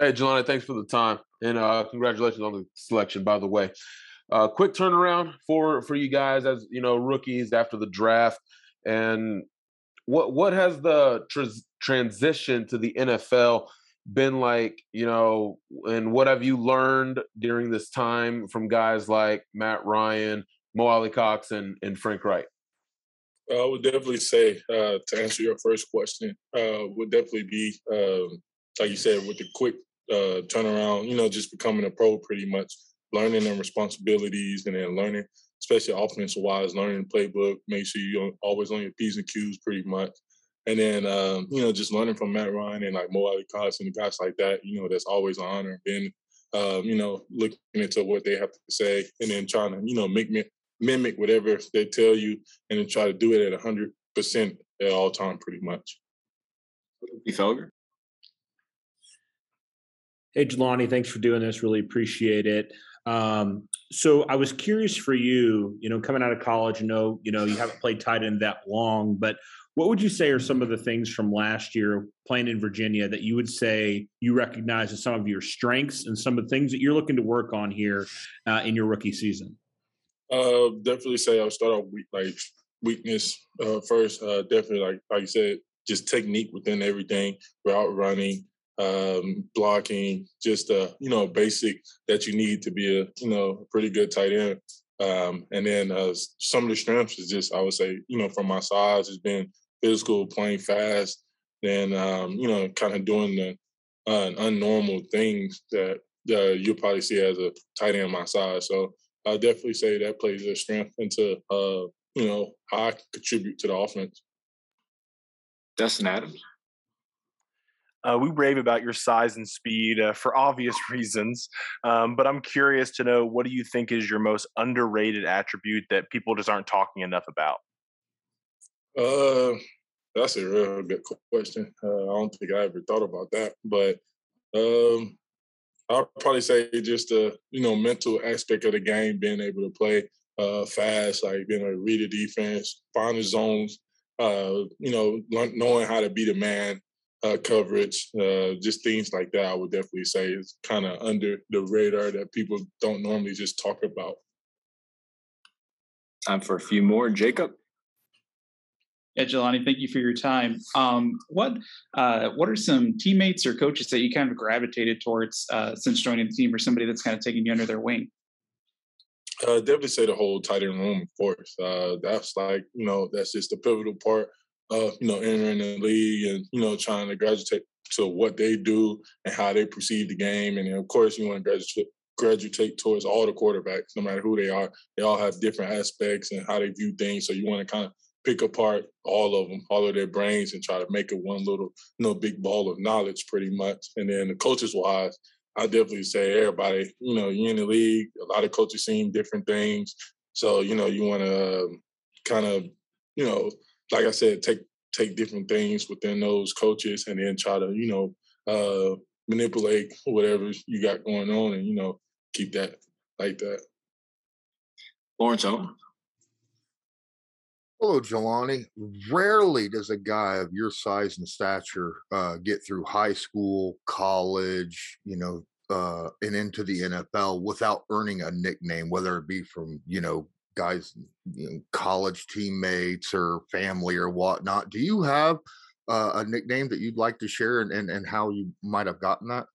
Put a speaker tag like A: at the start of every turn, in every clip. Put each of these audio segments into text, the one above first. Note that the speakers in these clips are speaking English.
A: Hey, Jelani, thanks for the time. And uh, congratulations on the selection, by the way. Uh, quick turnaround for for you guys as you know rookies after the draft, and what what has the tr- transition to the NFL been like? You know, and what have you learned during this time from guys like Matt Ryan, Mo Alie-Cox, and and Frank Reich?
B: I would definitely say uh, to answer your first question uh, would definitely be um, like you said with the quick uh, turnaround. You know, just becoming a pro pretty much learning the responsibilities and then learning, especially offensive wise, learning the playbook, make sure you're always on your P's and Q's pretty much. And then, um, you know, just learning from Matt Ryan and like Mo Alie-Cox and guys like that, you know, that's always an honor. And then, um, you know, looking into what they have to say and then trying to, you know, make mimic whatever they tell you and then try to do it at 100% at all time pretty much.
C: Felger?
D: Hey, Jelani, thanks for doing this. Really appreciate it. Um, so I was curious for you, you know, coming out of college, you know, you know, you haven't played tight end that long, but what would you say are some of the things from last year playing in Virginia that you would say you recognize as some of your strengths and some of the things that you're looking to work on here uh, in your rookie season?
B: Uh, definitely say I'll start off like weakness uh, first. Uh, definitely, like like you said, just technique within everything, route running, um, blocking, just uh, you know, basic that you need to be a you know pretty good tight end. Um, and then uh, some of the strengths is just I would say you know from my size has been physical, playing fast, then um, you know kind of doing the uh, unnormal things that uh, you'll probably see as a tight end my size. So I definitely say that plays a strength into uh, you know how I contribute to the offense.
C: Dustin Adams.
E: Uh, we rave about your size and speed uh, for obvious reasons, um, but I'm curious to know what do you think is your most underrated attribute that people just aren't talking enough about?
B: Uh, that's a real good question. Uh, I don't think I ever thought about that, but um, I'll probably say just the you know mental aspect of the game, being able to play uh, fast, like being able to read the defense, find the zones, uh, you know, knowing how to be the man, uh, coverage, uh, just things like that. I would definitely say is kind of under the radar that people don't normally just talk about.
C: Time for a few more, Jacob.
F: Yeah, Jelani, thank you for your time. Um, what uh, what are some teammates or coaches that you kind of gravitated towards uh, since joining the team, or somebody that's kind of taken you under their wing?
B: Uh, definitely say the whole tight end room, of course. Uh, that's like you know that's just the pivotal part you know entering the league and you know trying to graduate to what they do and how they perceive the game, and of course you want to graduate graduate towards all the quarterbacks, no matter who they are. They all have different aspects and how they view things. So you want to kind of pick apart all of them, all of their brains, and try to make it one little, you know, big ball of knowledge, pretty much. And then the coaches wise, I definitely say everybody, you know, you're in the league. A lot of coaches seeing different things, so you know, you want to um, kind of, you know, like I said, take take different things within those coaches, and then try to, you know, uh, manipulate whatever you got going on, and you know, keep that like that.
C: Lawrence Owen.
G: Hello, Jelani. Rarely does a guy of your size and stature uh, get through high school, college, you know, uh, and into the NFL without earning a nickname, whether it be from, you know, guys, you know, college teammates or family or whatnot. Do you have uh, a nickname that you'd like to share and, and, and how you might have gotten that?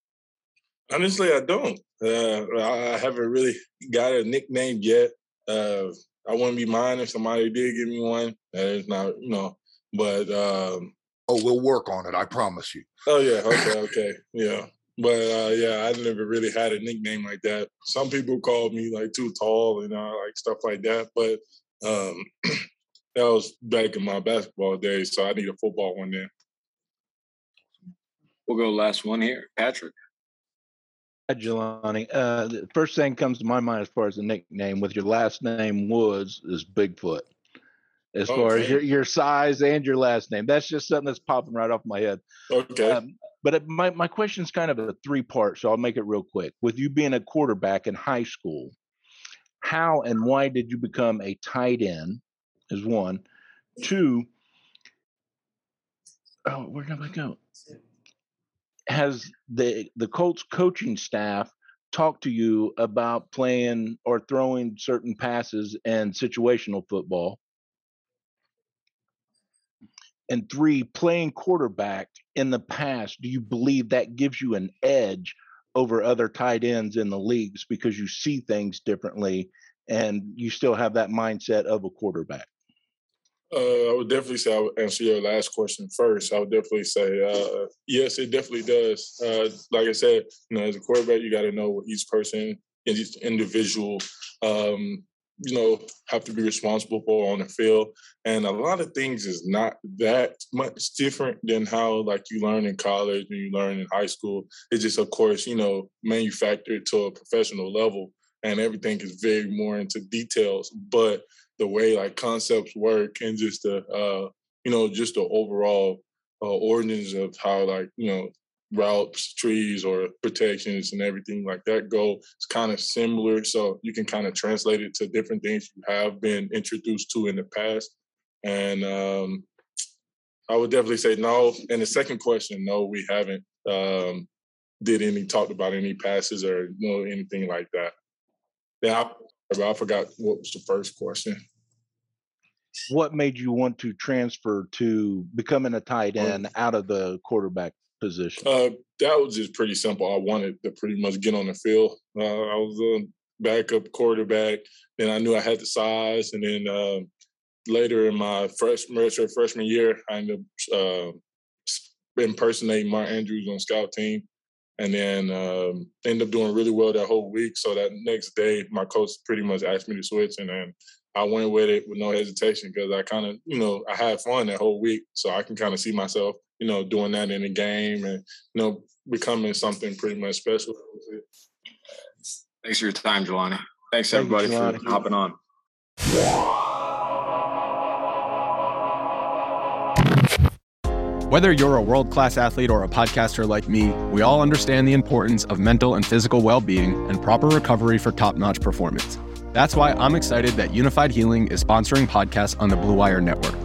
B: Honestly, I don't. Uh, I haven't really got a nickname yet. Uh, I wouldn't be mine if somebody did give me one. That is not, you know, but um
G: Oh, we'll work on it. I promise you.
B: Oh yeah, okay, okay. Yeah. But uh yeah, I never really had a nickname like that. Some people called me like too tall and uh, like stuff like that. But um that was back in my basketball days, so I need a football one then.
C: We'll go last one here. Patrick.
H: Hi, Jelani. Uh, the first thing comes to my mind as far as the nickname with your last name Woods is Bigfoot. As far as your, your size and your last name, that's just something that's popping right off my head.
B: Okay.
H: Um, but uh, my my question is kind of a three part, so I'll make it real quick. With you being a quarterback in high school, how and why did you become a tight end? Is one. Two. Oh, where did I go? Has the the Colts coaching staff talked to you about playing or throwing certain passes and situational football? And three, playing quarterback in the past, do you believe that gives you an edge over other tight ends in the leagues because you see things differently and you still have that mindset of a quarterback?
B: Uh, I would definitely say I would answer your last question first. I would definitely say uh, yes, it definitely does. Uh, like I said, you know, as a quarterback, you got to know what each person, each individual, um, you know, have to be responsible for on the field. And a lot of things is not that much different than how like you learn in college and you learn in high school. It's just, of course, you know, manufactured to a professional level, and everything is very more into details, but the way like concepts work and just the uh you know just the overall uh, origins of how like you know routes trees or protections and everything like that go it's kind of similar so you can kind of translate it to different things you have been introduced to in the past and um i would definitely say no and the second question no we haven't um did any talked about any passes or you know anything like that yeah I, I forgot what was the first question.
H: What made you want to transfer to becoming a tight end out of the quarterback position?
B: Uh, that was just pretty simple. I wanted to pretty much get on the field. Uh, I was a backup quarterback, and I knew I had the size. And then uh, later in my freshman freshman year, I ended up uh, impersonating Mark Andrews on scout team, and then um, ended up doing really well that whole week. So that next day, my coach pretty much asked me to switch, and then I went with it with no hesitation because I kind of, you know, I had fun that whole week, so I can kind of see myself, you know, doing that in the game and you know becoming something pretty much special.
C: Thanks for your time, Jelani. Thanks
H: Thank you,
C: everybody for hopping on.
I: Whether you're a world class athlete or a podcaster like me, we all understand the importance of mental and physical well being and proper recovery for top notch performance. That's why I'm excited that Unifyd Healing is sponsoring podcasts on the Blue Wire Network.